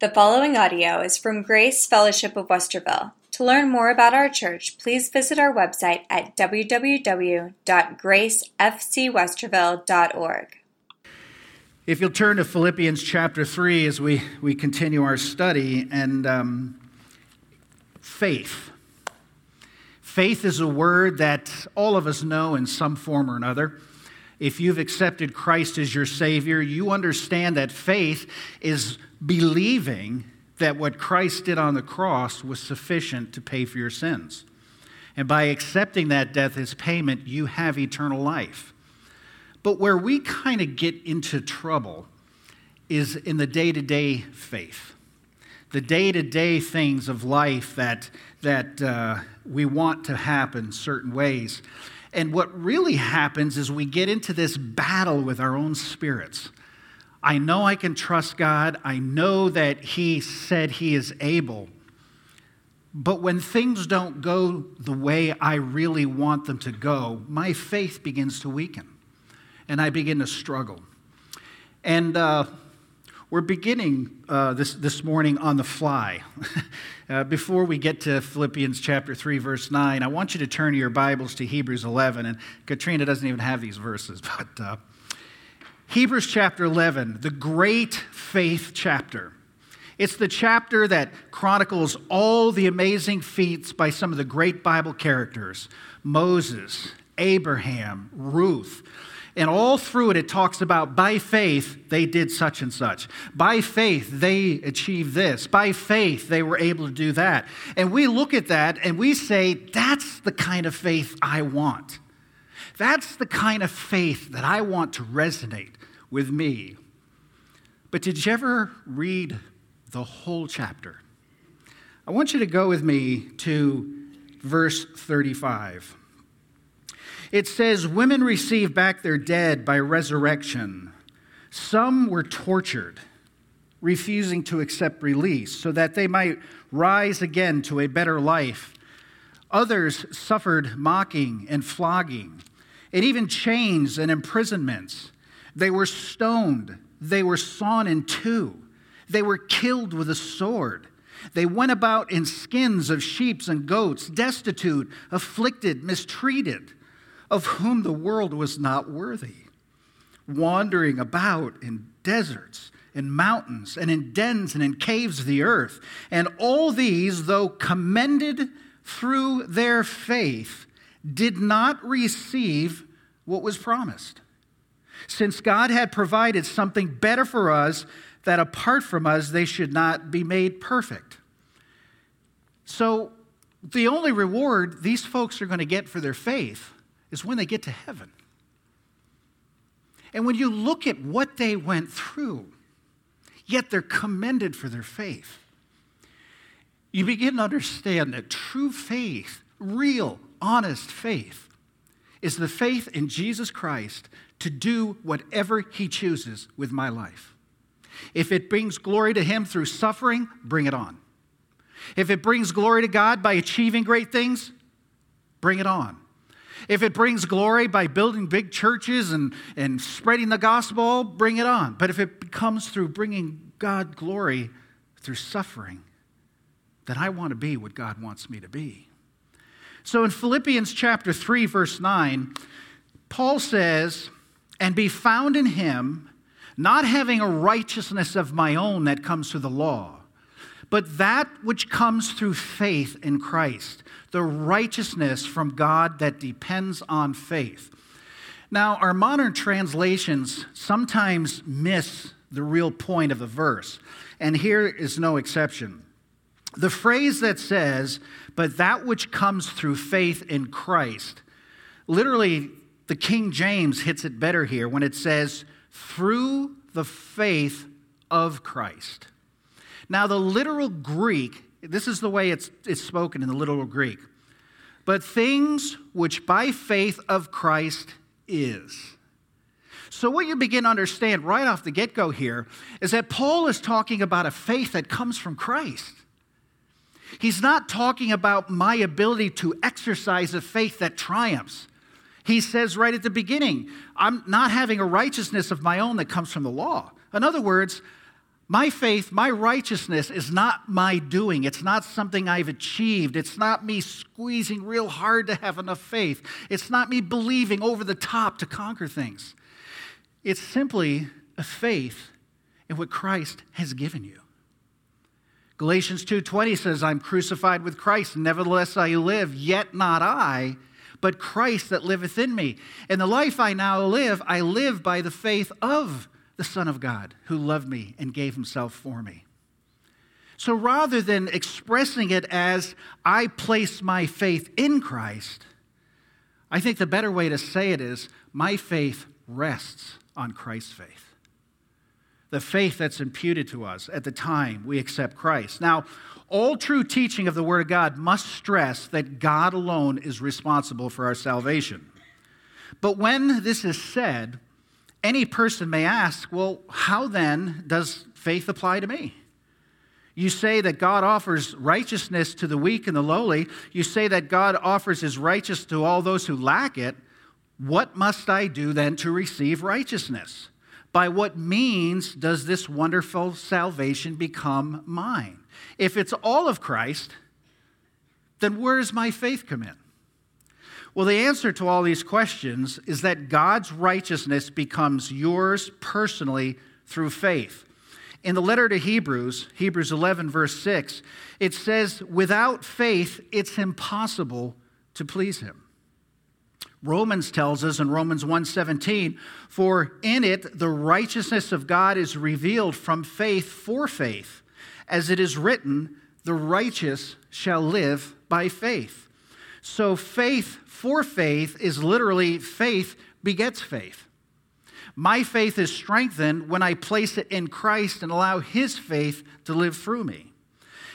The following audio is from Grace Fellowship of Westerville. To learn more about our church, please visit our website at www.gracefcwesterville.org. If you'll turn to Philippians chapter 3 as we, we continue our study, and um, faith. Faith is a word that all of us know in some form or another. If you've accepted Christ as your Savior, you understand that faith is believing that what Christ did on the cross was sufficient to pay for your sins. And by accepting that death as payment, you have eternal life. But where we kind of get into trouble is in the day to day faith, the day to day things of life that, that uh, we want to happen certain ways. And what really happens is we get into this battle with our own spirits. I know I can trust God. I know that He said He is able. But when things don't go the way I really want them to go, my faith begins to weaken and I begin to struggle. And uh, we're beginning uh, this, this morning on the fly. uh, before we get to Philippians chapter 3, verse 9, I want you to turn your Bibles to Hebrews 11. And Katrina doesn't even have these verses, but uh, Hebrews chapter 11, the great faith chapter. It's the chapter that chronicles all the amazing feats by some of the great Bible characters Moses, Abraham, Ruth. And all through it, it talks about by faith, they did such and such. By faith, they achieved this. By faith, they were able to do that. And we look at that and we say, that's the kind of faith I want. That's the kind of faith that I want to resonate with me. But did you ever read the whole chapter? I want you to go with me to verse 35. It says, Women receive back their dead by resurrection. Some were tortured, refusing to accept release so that they might rise again to a better life. Others suffered mocking and flogging, and even chains and imprisonments. They were stoned. They were sawn in two. They were killed with a sword. They went about in skins of sheep and goats, destitute, afflicted, mistreated, of whom the world was not worthy, wandering about in deserts, in mountains, and in dens and in caves of the earth. And all these, though commended through their faith, did not receive what was promised since God had provided something better for us, that apart from us, they should not be made perfect. So, the only reward these folks are going to get for their faith is when they get to heaven. And when you look at what they went through, yet they're commended for their faith, you begin to understand that true faith, real, honest faith, is the faith in Jesus Christ to do whatever He chooses with my life. If it brings glory to Him through suffering, bring it on. If it brings glory to God by achieving great things, bring it on. If it brings glory by building big churches and, and spreading the gospel, bring it on. But if it comes through bringing God glory through suffering, then I want to be what God wants me to be. So in Philippians chapter 3, verse 9, Paul says, and be found in him, not having a righteousness of my own that comes through the law, but that which comes through faith in Christ, the righteousness from God that depends on faith. Now, our modern translations sometimes miss the real point of the verse, and here is no exception. The phrase that says, but that which comes through faith in Christ, literally the King James hits it better here when it says, through the faith of Christ. Now, the literal Greek, this is the way it's, it's spoken in the literal Greek, but things which by faith of Christ is. So, what you begin to understand right off the get go here is that Paul is talking about a faith that comes from Christ. He's not talking about my ability to exercise a faith that triumphs. He says right at the beginning, I'm not having a righteousness of my own that comes from the law. In other words, My faith, my righteousness is not my doing. It's not something I've achieved. It's not me squeezing real hard to have enough faith. It's not me believing over the top to conquer things. It's simply a faith in what Christ has given you. Galatians 2:20 says, "I'm crucified with Christ, nevertheless I live, yet not I, but Christ that liveth in me. And the life I now live, I live by the faith of the Son of God who loved me and gave himself for me. So rather than expressing it as I place my faith in Christ, I think the better way to say it is my faith rests on Christ's faith. The faith that's imputed to us at the time we accept Christ. Now, all true teaching of the Word of God must stress that God alone is responsible for our salvation. But when this is said, any person may ask, well, how then does faith apply to me? You say that God offers righteousness to the weak and the lowly. You say that God offers his righteousness to all those who lack it. What must I do then to receive righteousness? By what means does this wonderful salvation become mine? If it's all of Christ, then where does my faith come in? Well, the answer to all these questions is that God's righteousness becomes yours personally through faith. In the letter to Hebrews, Hebrews 11, verse 6, it says, Without faith, it's impossible to please him. Romans tells us in Romans 1:17, for in it the righteousness of God is revealed from faith for faith, as it is written, the righteous shall live by faith. So faith for faith is literally faith begets faith. My faith is strengthened when I place it in Christ and allow his faith to live through me.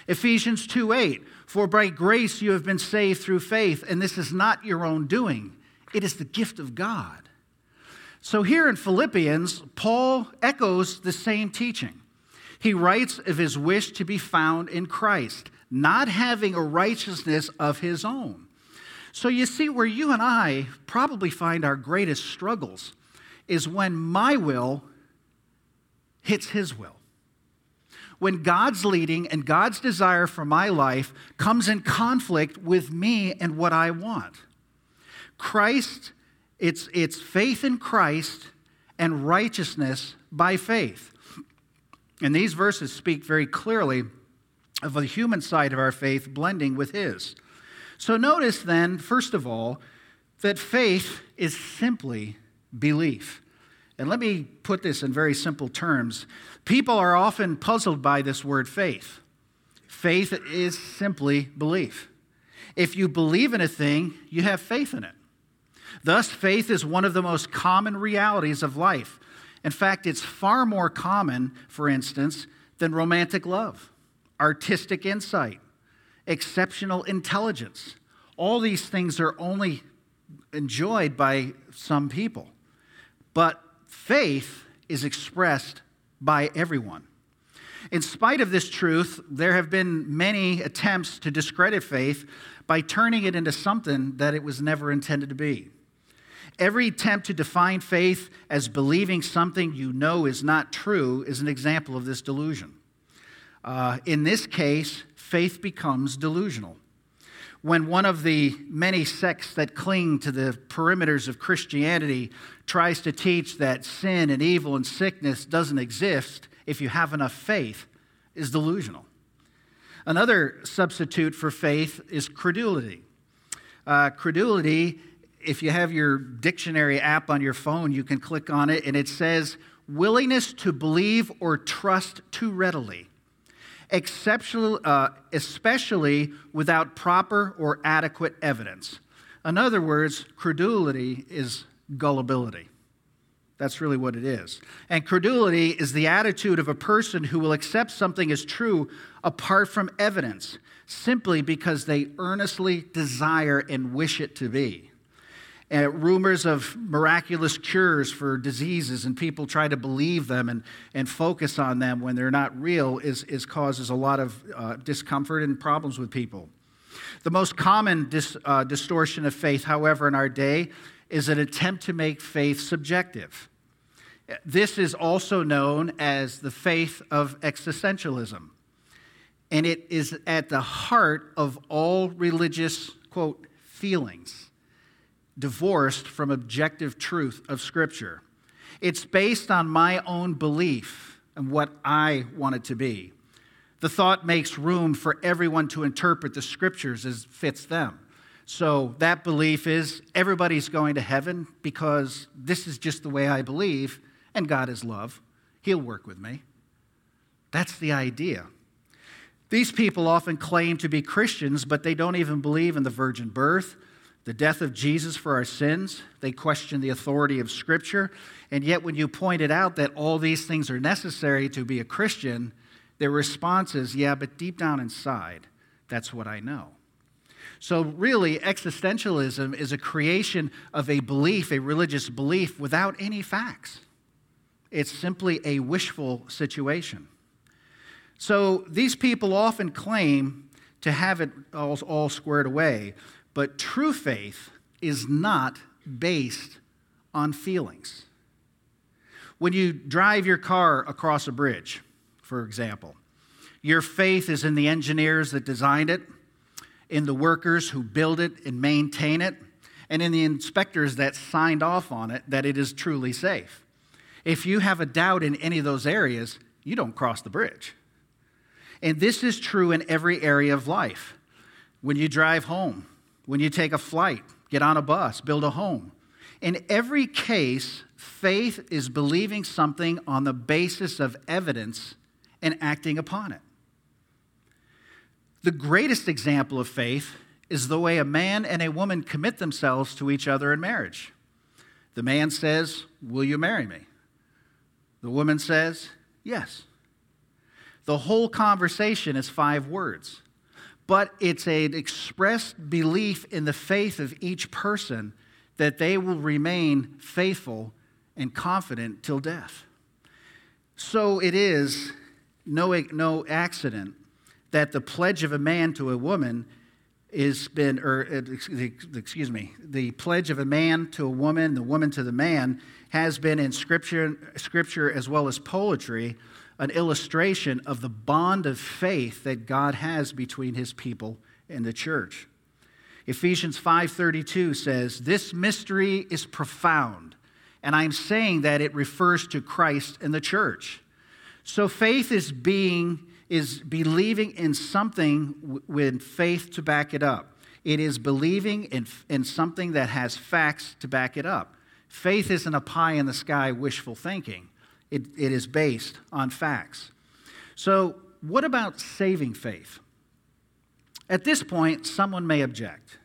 Ephesians 2 8, for by grace you have been saved through faith, and this is not your own doing, it is the gift of God. So here in Philippians, Paul echoes the same teaching. He writes of his wish to be found in Christ, not having a righteousness of his own so you see, where you and I probably find our greatest struggles is when my will hits His will. When God's leading and God's desire for my life comes in conflict with me and what I want. Christ, it's, it's faith in Christ and righteousness by faith. And these verses speak very clearly of the human side of our faith blending with His. So notice then, first of all, that faith is simply belief. And let me put this in very simple terms. People are often puzzled by this word faith. Faith is simply belief. If you believe in a thing, you have faith in it. Thus, faith is one of the most common realities of life. In fact, it's far more common, for instance, than romantic love, artistic insight, exceptional intelligence. All these things are only enjoyed by some people. But faith is expressed by everyone. In spite of this truth, there have been many attempts to discredit faith by turning it into something that it was never intended to be. Every attempt to define faith as believing something you know is not true is an example of this delusion. Uh, in this case, faith becomes delusional. When one of the many sects that cling to the perimeters of Christianity tries to teach that sin and evil and sickness doesn't exist if you have enough faith, is delusional. Another substitute for faith is credulity. Uh, credulity, if you have your dictionary app on your phone, you can click on it and it says willingness to believe or trust too readily exceptional, uh, especially without proper or adequate evidence. In other words, credulity is gullibility. That's really what it is. And credulity is the attitude of a person who will accept something as true apart from evidence, simply because they earnestly desire and wish it to be rumors of miraculous cures for diseases and people try to believe them and, and focus on them when they're not real is, is causes a lot of uh, discomfort and problems with people. The most common dis, uh, distortion of faith, however, in our day is an attempt to make faith subjective. This is also known as the faith of existentialism. And it is at the heart of all religious, quote, feelings, divorced from objective truth of Scripture. It's based on my own belief and what I want it to be. The thought makes room for everyone to interpret the Scriptures as fits them. So that belief is everybody's going to heaven because this is just the way I believe, and God is love. He'll work with me. That's the idea. These people often claim to be Christians, but they don't even believe in the virgin birth, the death of Jesus for our sins. They question the authority of Scripture. And yet, when you pointed out that all these things are necessary to be a Christian, their response is, yeah, but deep down inside, that's what I know. So, really, existentialism is a creation of a belief, a religious belief, without any facts. It's simply a wishful situation. So, these people often claim to have it all, all squared away, but true faith is not based on feelings. When you drive your car across a bridge, for example, your faith is in the engineers that designed it, in the workers who build it and maintain it, and in the inspectors that signed off on it that it is truly safe. If you have a doubt in any of those areas, you don't cross the bridge. And this is true in every area of life. When you drive home, when you take a flight, get on a bus, build a home. In every case, faith is believing something on the basis of evidence and acting upon it. The greatest example of faith is the way a man and a woman commit themselves to each other in marriage. The man says, Will you marry me? The woman says, Yes. The whole conversation is five words, but it's an expressed belief in the faith of each person that they will remain faithful and confident till death. So it is no, no accident that the pledge of a man to a woman is been, or uh, excuse me, the pledge of a man to a woman, the woman to the man, has been in scripture, scripture as well as poetry, an illustration of the bond of faith that God has between his people and the church. Ephesians 5:32 says, "This mystery is profound." And I'm saying that it refers to Christ and the church. So faith is being is believing in something with faith to back it up. It is believing in, in something that has facts to back it up. Faith isn't a pie in the sky wishful thinking, it, it is based on facts. So, what about saving faith? At this point, someone may object.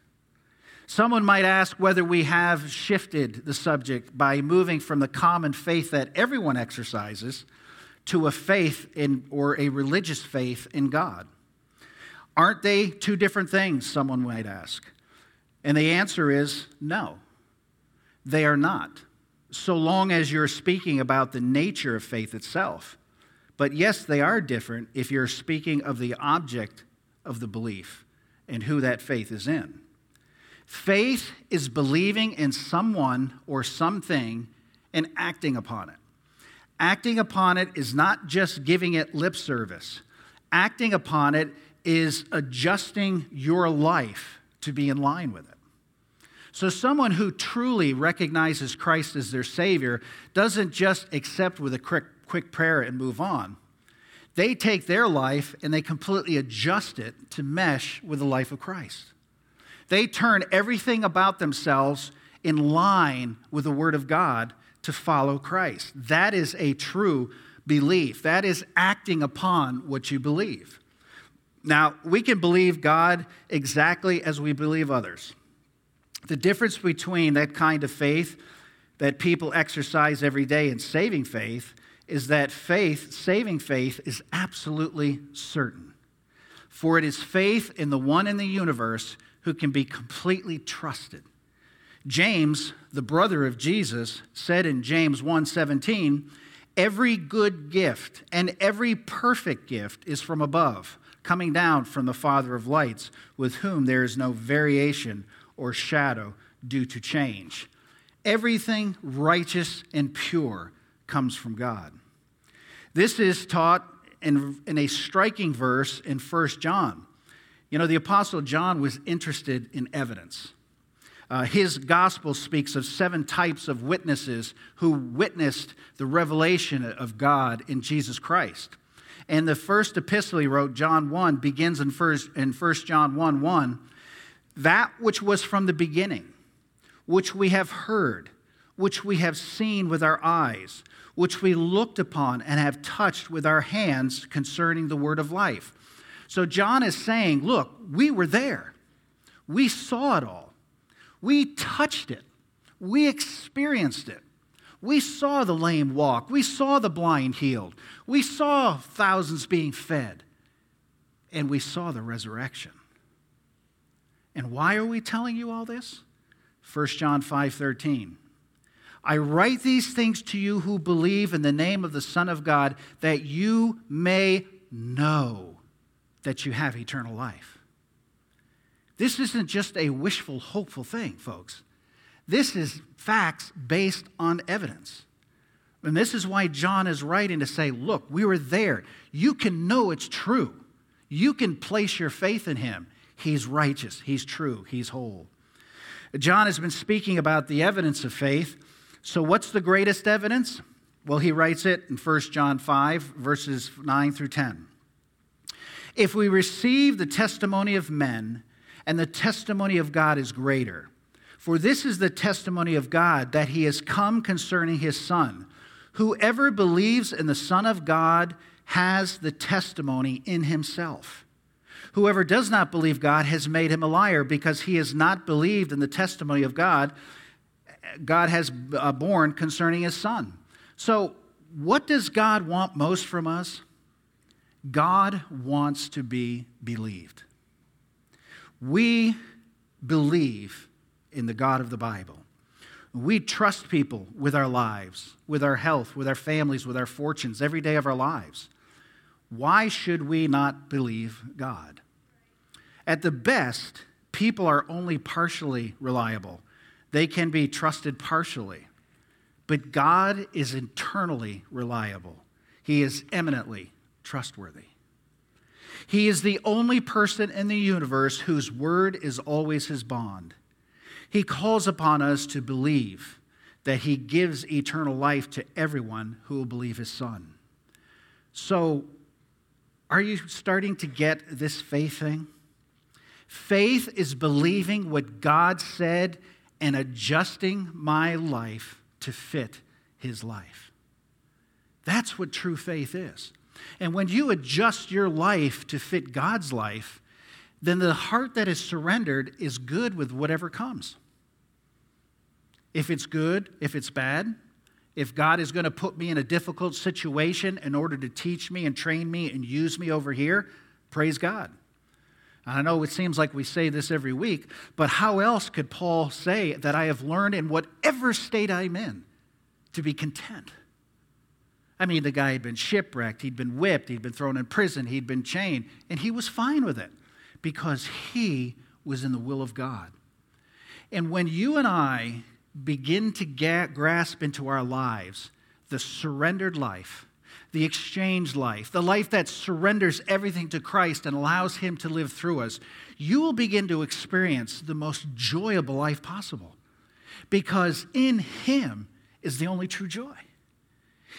Someone might ask whether we have shifted the subject by moving from the common faith that everyone exercises to a faith in or a religious faith in God. Aren't they two different things, someone might ask? And the answer is no, they are not, so long as you're speaking about the nature of faith itself. But yes, they are different if you're speaking of the object of the belief and who that faith is in. Faith is believing in someone or something and acting upon it. Acting upon it is not just giving it lip service, acting upon it is adjusting your life to be in line with it. So, someone who truly recognizes Christ as their Savior doesn't just accept with a quick, quick prayer and move on. They take their life and they completely adjust it to mesh with the life of Christ. They turn everything about themselves in line with the Word of God to follow Christ. That is a true belief. That is acting upon what you believe. Now, we can believe God exactly as we believe others. The difference between that kind of faith that people exercise every day and saving faith is that faith, saving faith, is absolutely certain. For it is faith in the one in the universe who can be completely trusted. James, the brother of Jesus, said in James 1:17, "Every good gift and every perfect gift is from above, coming down from the Father of lights, with whom there is no variation or shadow due to change. Everything righteous and pure comes from God. This is taught in, in a striking verse in 1 John. You know, the Apostle John was interested in evidence. Uh, his gospel speaks of seven types of witnesses who witnessed the revelation of God in Jesus Christ. And the first epistle he wrote, John 1, begins in 1, in 1 John 1 1. That which was from the beginning, which we have heard, which we have seen with our eyes, which we looked upon and have touched with our hands concerning the word of life. So John is saying, Look, we were there. We saw it all. We touched it. We experienced it. We saw the lame walk. We saw the blind healed. We saw thousands being fed. And we saw the resurrection. And why are we telling you all this? 1 John 5:13. I write these things to you who believe in the name of the Son of God that you may know that you have eternal life. This isn't just a wishful, hopeful thing, folks. This is facts based on evidence. And this is why John is writing to say, look, we were there. You can know it's true. You can place your faith in him. He's righteous, he's true, he's whole. John has been speaking about the evidence of faith. So, what's the greatest evidence? Well, he writes it in 1 John 5, verses 9 through 10. If we receive the testimony of men, and the testimony of God is greater. For this is the testimony of God that he has come concerning his Son. Whoever believes in the Son of God has the testimony in himself. Whoever does not believe God has made him a liar because he has not believed in the testimony of God God has uh, borne concerning his Son. So, what does God want most from us? God wants to be believed. We believe in the God of the Bible. We trust people with our lives, with our health, with our families, with our fortunes, every day of our lives. Why should we not believe God? At the best, people are only partially reliable. They can be trusted partially. But God is internally reliable, He is eminently trustworthy. He is the only person in the universe whose word is always his bond. He calls upon us to believe that he gives eternal life to everyone who will believe his son. So, are you starting to get this faith thing? Faith is believing what God said and adjusting my life to fit his life. That's what true faith is. And when you adjust your life to fit God's life, then the heart that is surrendered is good with whatever comes. If it's good, if it's bad, if God is going to put me in a difficult situation in order to teach me and train me and use me over here, praise God. I know it seems like we say this every week, but how else could Paul say that I have learned in whatever state I'm in to be content? I mean, the guy had been shipwrecked, he'd been whipped, he'd been thrown in prison, he'd been chained, and he was fine with it because he was in the will of God. And when you and I begin to grasp into our lives the surrendered life, the exchange life, the life that surrenders everything to Christ and allows Him to live through us, you will begin to experience the most joyable life possible. Because in Him is the only true joy.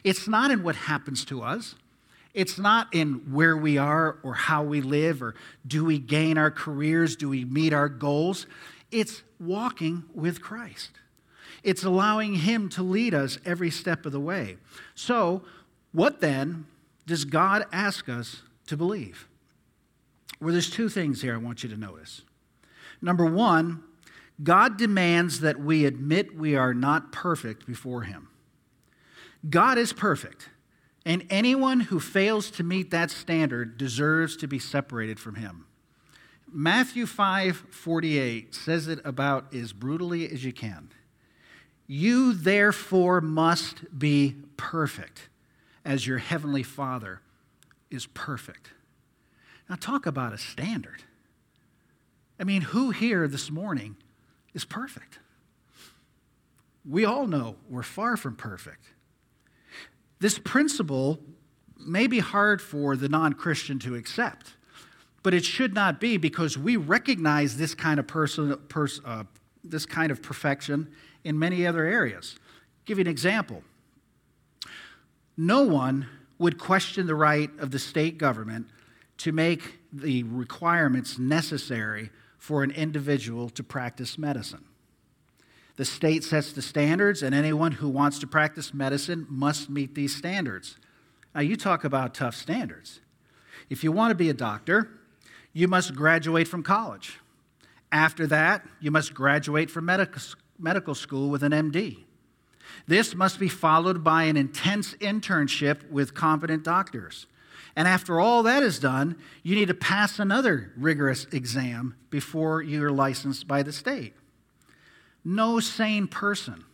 It's not in what happens to us. It's not in where we are or how we live or do we gain our careers, do we meet our goals. It's walking with Christ. It's allowing Him to lead us every step of the way. So, what then does God ask us to believe? Well, there's two things here I want you to notice. Number one, God demands that we admit we are not perfect before Him. God is perfect, and anyone who fails to meet that standard deserves to be separated from him. Matthew 5 48 says it about as brutally as you can. You therefore must be perfect as your heavenly Father is perfect. Now, talk about a standard. I mean, who here this morning is perfect? We all know we're far from perfect. This principle may be hard for the non Christian to accept, but it should not be because we recognize this kind of person, pers, uh, this kind of perfection in many other areas. I'll give you an example. No one would question the right of the state government to make the requirements necessary for an individual to practice medicine. The state sets the standards, and anyone who wants to practice medicine must meet these standards. Now, you talk about tough standards. If you want to be a doctor, you must graduate from college. After that, you must graduate from medical, medical school with an MD. This must be followed by an intense internship with competent doctors. And after all that is done, you need to pass another rigorous exam before you're licensed by the state. No sane person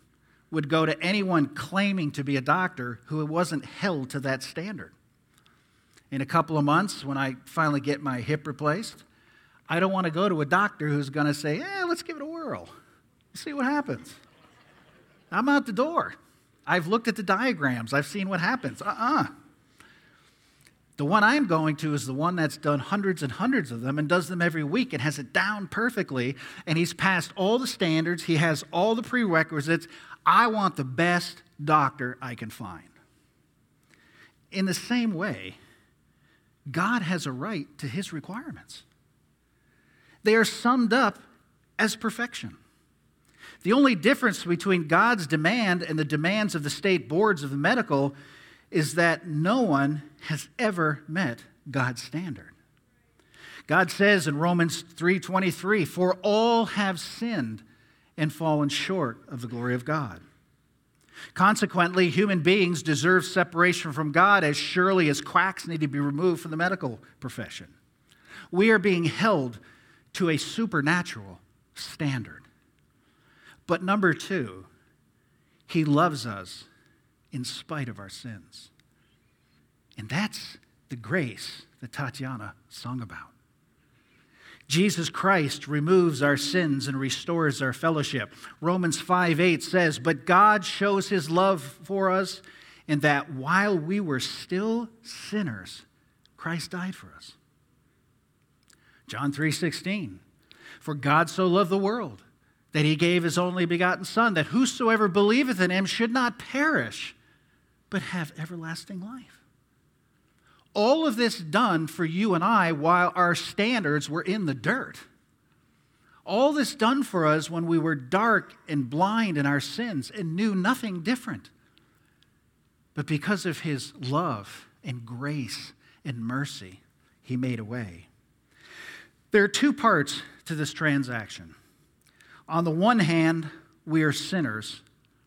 would go to anyone claiming to be a doctor who wasn't held to that standard. In a couple of months, when I finally get my hip replaced, I don't want to go to a doctor who's going to say, yeah, let's give it a whirl. See what happens. I'm out the door. I've looked at the diagrams, I've seen what happens. Uh uh-uh. uh the one I'm going to is the one that's done hundreds and hundreds of them and does them every week and has it down perfectly. And he's passed all the standards, he has all the prerequisites. I want the best doctor I can find. In the same way, God has a right to his requirements. They are summed up as perfection. The only difference between God's demand and the demands of the state boards of the medical is that no one has ever met God's standard. God says in Romans 3:23, "For all have sinned and fallen short of the glory of God." Consequently, human beings deserve separation from God as surely as quacks need to be removed from the medical profession. We are being held to a supernatural standard. But number 2, he loves us in spite of our sins. And that's the grace that Tatiana sung about. Jesus Christ removes our sins and restores our fellowship. Romans 5 8 says, But God shows his love for us in that while we were still sinners, Christ died for us. John 3 16, For God so loved the world that he gave his only begotten Son, that whosoever believeth in him should not perish, but have everlasting life. All of this done for you and I while our standards were in the dirt. All this done for us when we were dark and blind in our sins and knew nothing different. But because of his love and grace and mercy, he made a way. There are two parts to this transaction. On the one hand, we are sinners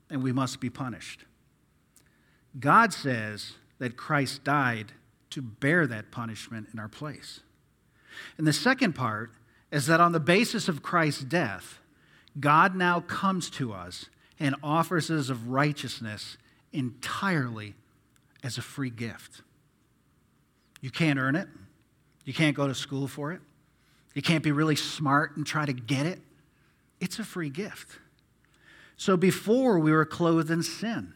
and we must be punished. God says that Christ died to bear that punishment in our place. And the second part is that on the basis of Christ's death, God now comes to us and offers us of righteousness entirely as a free gift. You can't earn it. You can't go to school for it. You can't be really smart and try to get it. It's a free gift. So before we were clothed in sin,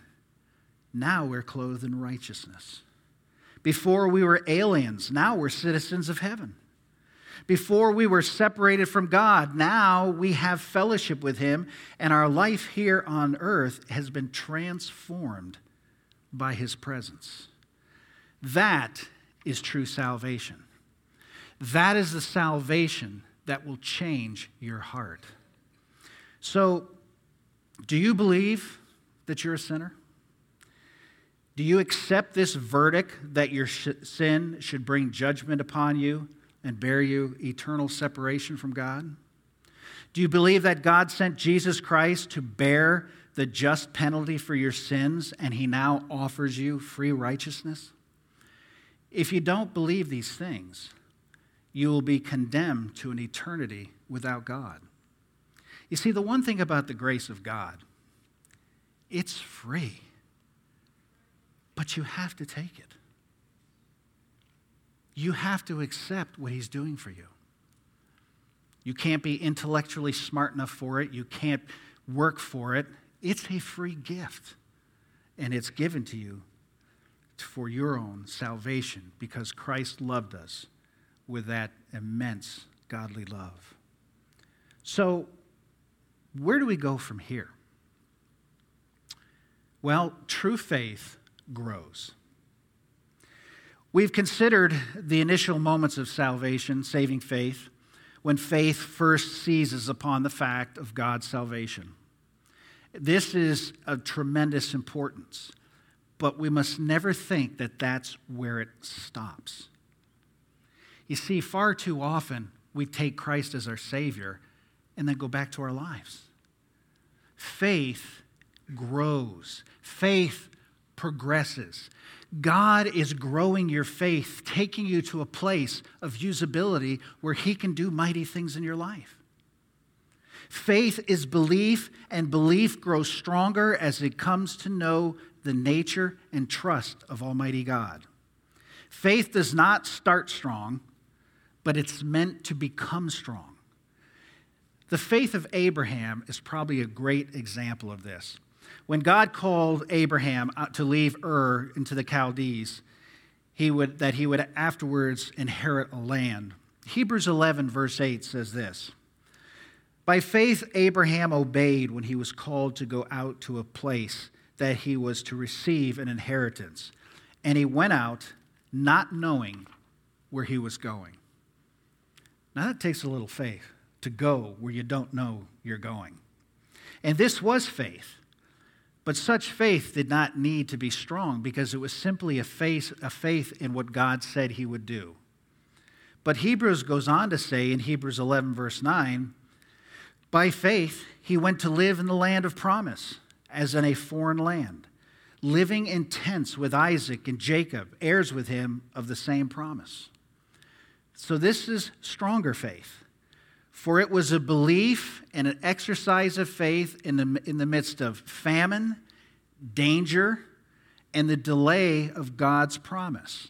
now we're clothed in righteousness. Before we were aliens, now we're citizens of heaven. Before we were separated from God, now we have fellowship with Him, and our life here on earth has been transformed by His presence. That is true salvation. That is the salvation that will change your heart. So, do you believe that you're a sinner? Do you accept this verdict that your sh- sin should bring judgment upon you and bear you eternal separation from God? Do you believe that God sent Jesus Christ to bear the just penalty for your sins and he now offers you free righteousness? If you don't believe these things, you will be condemned to an eternity without God. You see, the one thing about the grace of God, it's free. But you have to take it. You have to accept what He's doing for you. You can't be intellectually smart enough for it, you can't work for it. It's a free gift, and it's given to you for your own salvation because Christ loved us with that immense godly love. So, where do we go from here? Well, true faith grows. We've considered the initial moments of salvation, saving faith, when faith first seizes upon the fact of God's salvation. This is of tremendous importance, but we must never think that that's where it stops. You see, far too often we take Christ as our Savior and then go back to our lives. Faith grows, faith progresses. God is growing your faith, taking you to a place of usability where He can do mighty things in your life. Faith is belief, and belief grows stronger as it comes to know the nature and trust of Almighty God. Faith does not start strong, but it's meant to become strong. The faith of Abraham is probably a great example of this. When God called Abraham to leave Ur into the Chaldees, he would, that he would afterwards inherit a land. Hebrews 11, verse 8 says this By faith, Abraham obeyed when he was called to go out to a place that he was to receive an inheritance. And he went out not knowing where he was going. Now, that takes a little faith to go where you don't know you're going. And this was faith. But such faith did not need to be strong because it was simply a faith, a faith in what God said he would do. But Hebrews goes on to say in Hebrews 11, verse 9, by faith he went to live in the land of promise, as in a foreign land, living in tents with Isaac and Jacob, heirs with him of the same promise. So this is stronger faith. For it was a belief and an exercise of faith in the, in the midst of famine, danger, and the delay of God's promise.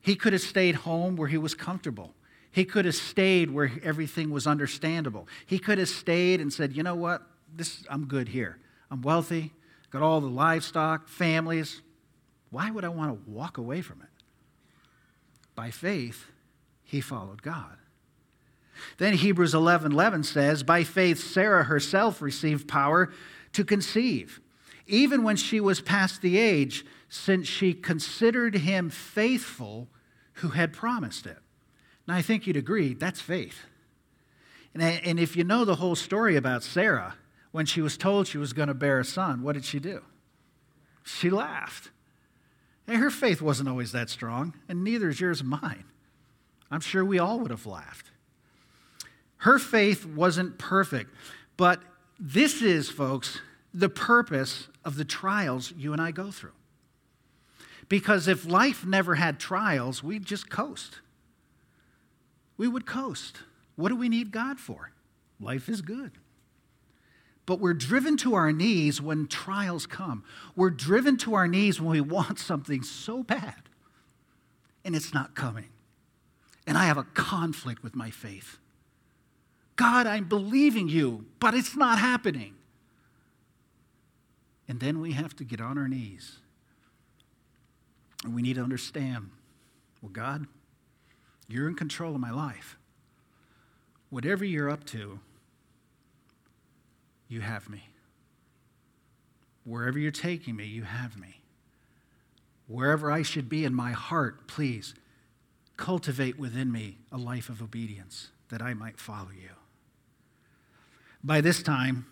He could have stayed home where he was comfortable. He could have stayed where everything was understandable. He could have stayed and said, you know what? This, I'm good here. I'm wealthy, got all the livestock, families. Why would I want to walk away from it? By faith, he followed God. Then Hebrews 11 11 says, By faith, Sarah herself received power to conceive, even when she was past the age, since she considered him faithful who had promised it. Now, I think you'd agree that's faith. And, if you know the whole story about Sarah, when she was told she was going to bear a son, what did she do? She laughed. And her faith wasn't always that strong, and neither is yours and mine. I'm sure we all would have laughed. Her faith wasn't perfect, but this is, folks, the purpose of the trials you and I go through. Because if life never had trials, we'd just coast. We would coast. What do we need God for? Life is good. But we're driven to our knees when trials come. We're driven to our knees when we want something so bad and it's not coming. And I have a conflict with my faith. God, I'm believing you, but it's not happening. And then we have to get on our knees. And we need to understand well, God, you're in control of my life. Whatever you're up to, you have me. Wherever you're taking me, you have me. Wherever I should be in my heart, please cultivate within me a life of obedience that I might follow you. By this time,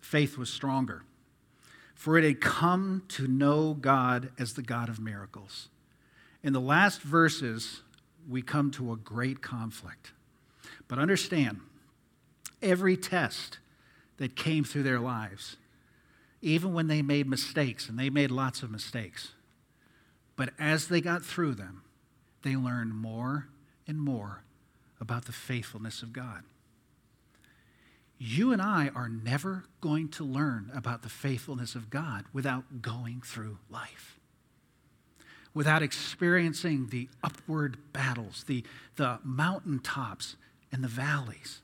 faith was stronger, for it had come to know God as the God of miracles. In the last verses, we come to a great conflict. But understand, every test that came through their lives, even when they made mistakes, and they made lots of mistakes, but as they got through them, they learned more and more about the faithfulness of God you and I are never going to learn about the faithfulness of God without going through life, without experiencing the upward battles, the, the mountaintops and the valleys.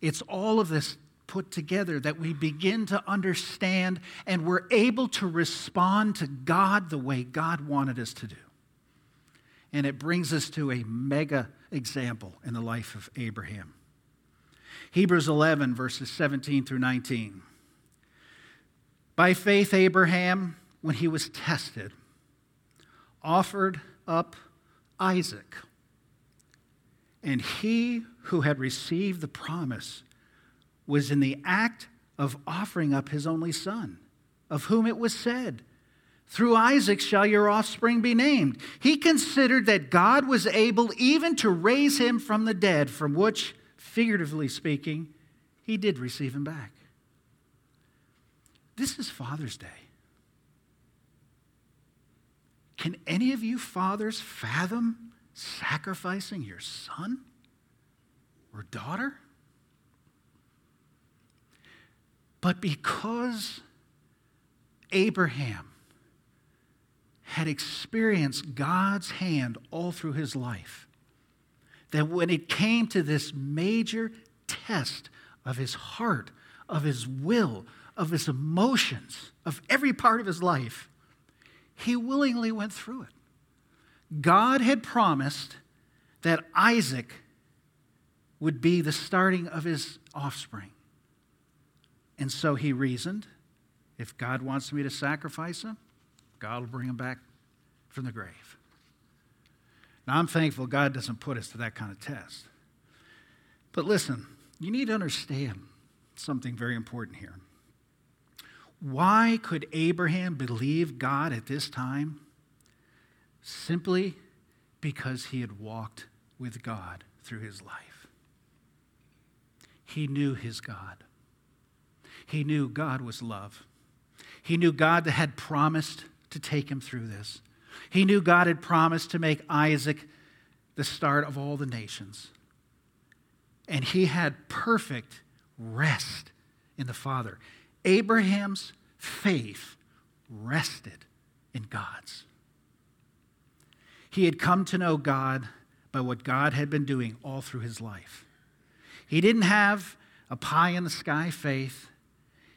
It's all of this put together, that we begin to understand and we're able to respond to God the way God wanted us to do. And it brings us to a mega example in the life of Abraham. Hebrews 11, verses 17 through 19. By faith, Abraham, when he was tested, offered up Isaac. And he who had received the promise was in the act of offering up his only son, of whom it was said, Through Isaac shall your offspring be named. He considered that God was able even to raise him from the dead, from which, figuratively speaking, he did receive him back. This is Father's Day. Can any of you fathers fathom sacrificing your son or daughter? But because Abraham had experienced God's hand all through his life, that when it came to this major test of his heart, of his will, of his emotions, of every part of his life, he willingly went through it. God had promised that Isaac would be the starting of his offspring. And so he reasoned if God wants me to sacrifice him, God will bring him back from the grave. Now, I'm thankful God doesn't put us to that kind of test. But listen, you need to understand something very important here. Why could Abraham believe God at this time? Simply because he had walked with God through his life. He knew his God. He knew God was love. He knew God that had promised to take him through this. He knew God had promised to make Isaac the start of all the nations. And he had perfect rest in the Father. Abraham's faith rested in God's. He had come to know God by what God had been doing all through his life. He didn't have a pie in the sky faith.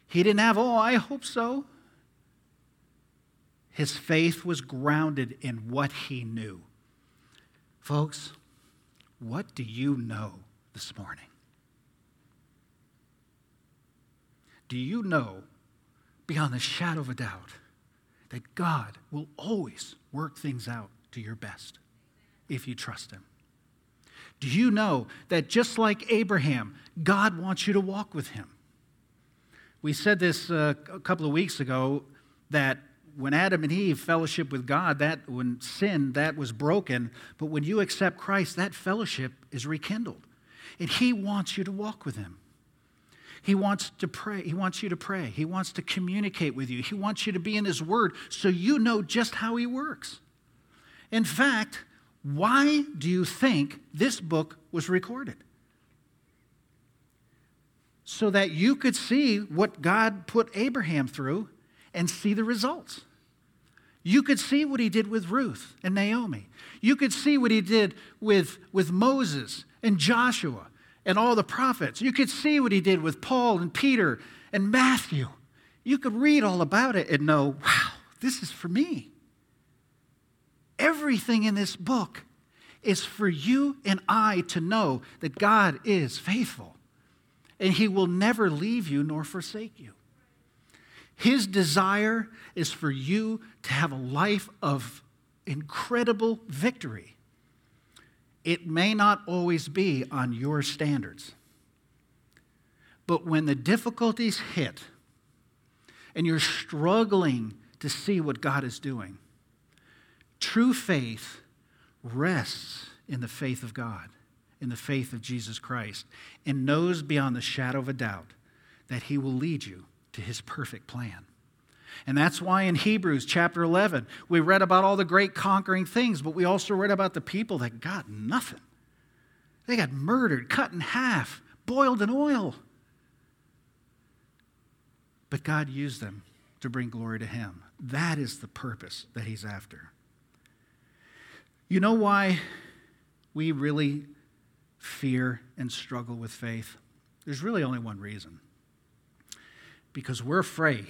He didn't have, oh, I hope so. His faith was grounded in what he knew. Folks, what do you know this morning? Do you know beyond the shadow of a doubt that God will always work things out to your best if you trust Him? Do you know that just like Abraham, God wants you to walk with Him? We said this uh, a couple of weeks ago that when Adam and Eve fellowship with God, that when sin, that was broken. But when you accept Christ, that fellowship is rekindled. And He wants you to walk with Him. He wants to pray. He wants you to pray. He wants to communicate with you. He wants you to be in His Word so you know just how He works. In fact, why do you think this book was recorded? So that you could see what God put Abraham through and see the results. You could see what he did with Ruth and Naomi. You could see what he did with, with Moses and Joshua and all the prophets. You could see what he did with Paul and Peter and Matthew. You could read all about it and know, wow, this is for me. Everything in this book is for you and I to know that God is faithful and he will never leave you nor forsake you. His desire is for you to have a life of incredible victory. It may not always be on your standards. But when the difficulties hit and you're struggling to see what God is doing, true faith rests in the faith of God, in the faith of Jesus Christ, and knows beyond the shadow of a doubt that He will lead you to His perfect plan. And that's why in Hebrews chapter 11, we read about all the great conquering things, but we also read about the people that got nothing. They got murdered, cut in half, boiled in oil. But God used them to bring glory to Him. That is the purpose that He's after. You know why we really fear and struggle with faith? There's really only one reason. Because we're afraid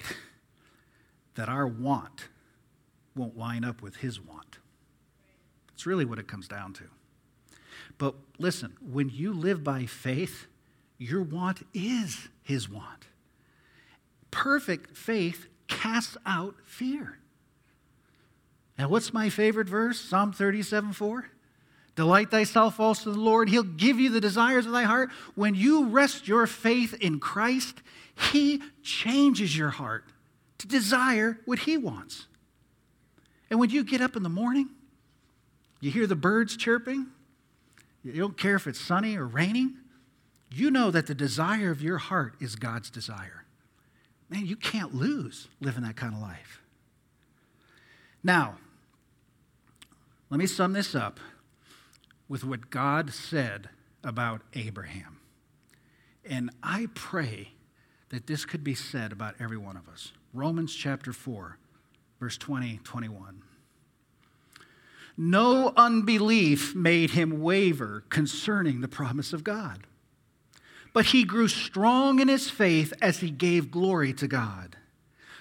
that our want won't line up with His want. It's really what it comes down to. But listen, when you live by faith, your want is His want. Perfect faith casts out fear. And what's my favorite verse? Psalm 37 4. Delight thyself also in the Lord. He'll give you the desires of thy heart. When you rest your faith in Christ, He changes your heart to desire what He wants. And when you get up in the morning, you hear the birds chirping, you don't care if it's sunny or raining, you know that the desire of your heart is God's desire. Man, you can't lose living that kind of life. Now, let me sum this up with what God said about Abraham. And I pray that this could be said about every one of us. Romans chapter 4, verse 20, 21. No unbelief made him waver concerning the promise of God. But he grew strong in his faith as he gave glory to God,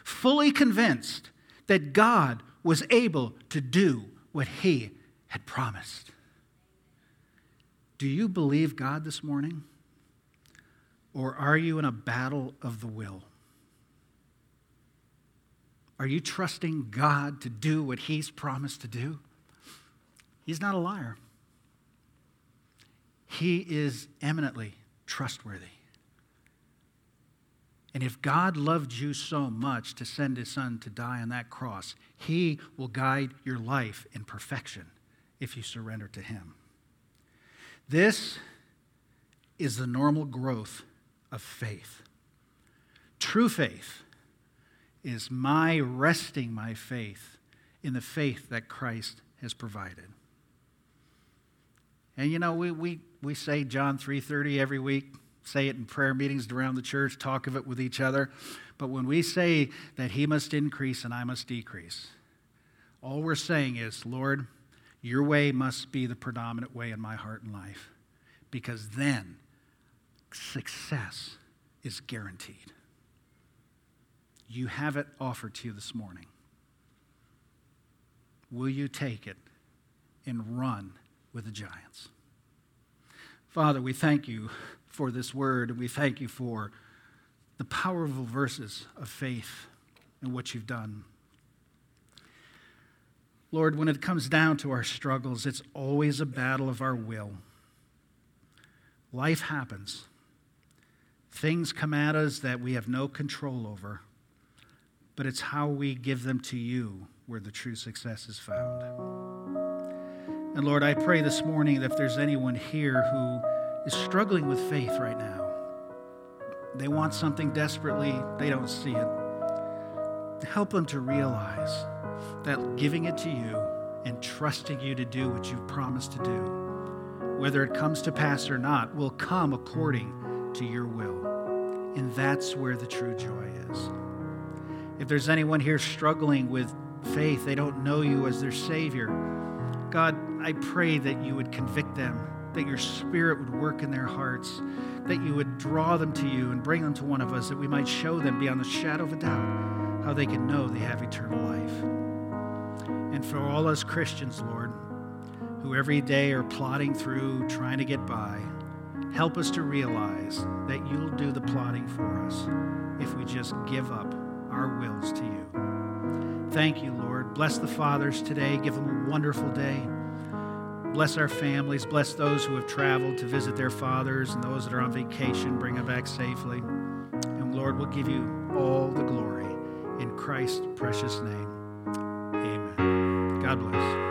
fully convinced that God was able to do what he had promised. Do you believe God this morning? Or are you in a battle of the will? Are you trusting God to do what He's promised to do? He's not a liar. He is eminently trustworthy. And if God loved you so much to send his son to die on that cross, he will guide your life in perfection if you surrender to him. This is the normal growth of faith. True faith is my resting my faith in the faith that Christ has provided. And you know, we, we, we say John 3.30 every week, say it in prayer meetings around the church, talk of it with each other. But when we say that he must increase and I must decrease, all we're saying is, Lord, your way must be the predominant way in my heart and life, because then success is guaranteed. You have it offered to you this morning. Will you take it and run with the giants? Father, we thank you for this word, and we thank you for the powerful verses of faith and what you've done. Lord, when it comes down to our struggles, it's always a battle of our will. Life happens. Things come at us that we have no control over, but it's how we give them to you where the true success is found. And Lord, I pray this morning that if there's anyone here who is struggling with faith right now, they want something desperately, they don't see it. Help them to realize that giving it to you and trusting you to do what you've promised to do, whether it comes to pass or not, will come according to your will. And that's where the true joy is. If there's anyone here struggling with faith, they don't know you as their Savior, God, I pray that you would convict them, that your Spirit would work in their hearts, that you would draw them to you and bring them to one of us, that we might show them beyond the shadow of a doubt how they can know they have eternal life. And for all us Christians, Lord, who every day are plodding through, trying to get by, help us to realize that you'll do the plotting for us if we just give up our wills to you. Thank you, Lord. Bless the fathers today. Give them a wonderful day. Bless our families. Bless those who have traveled to visit their fathers and those that are on vacation. Bring them back safely. And Lord, we'll give you all the glory in Christ's precious name. Amen. God bless.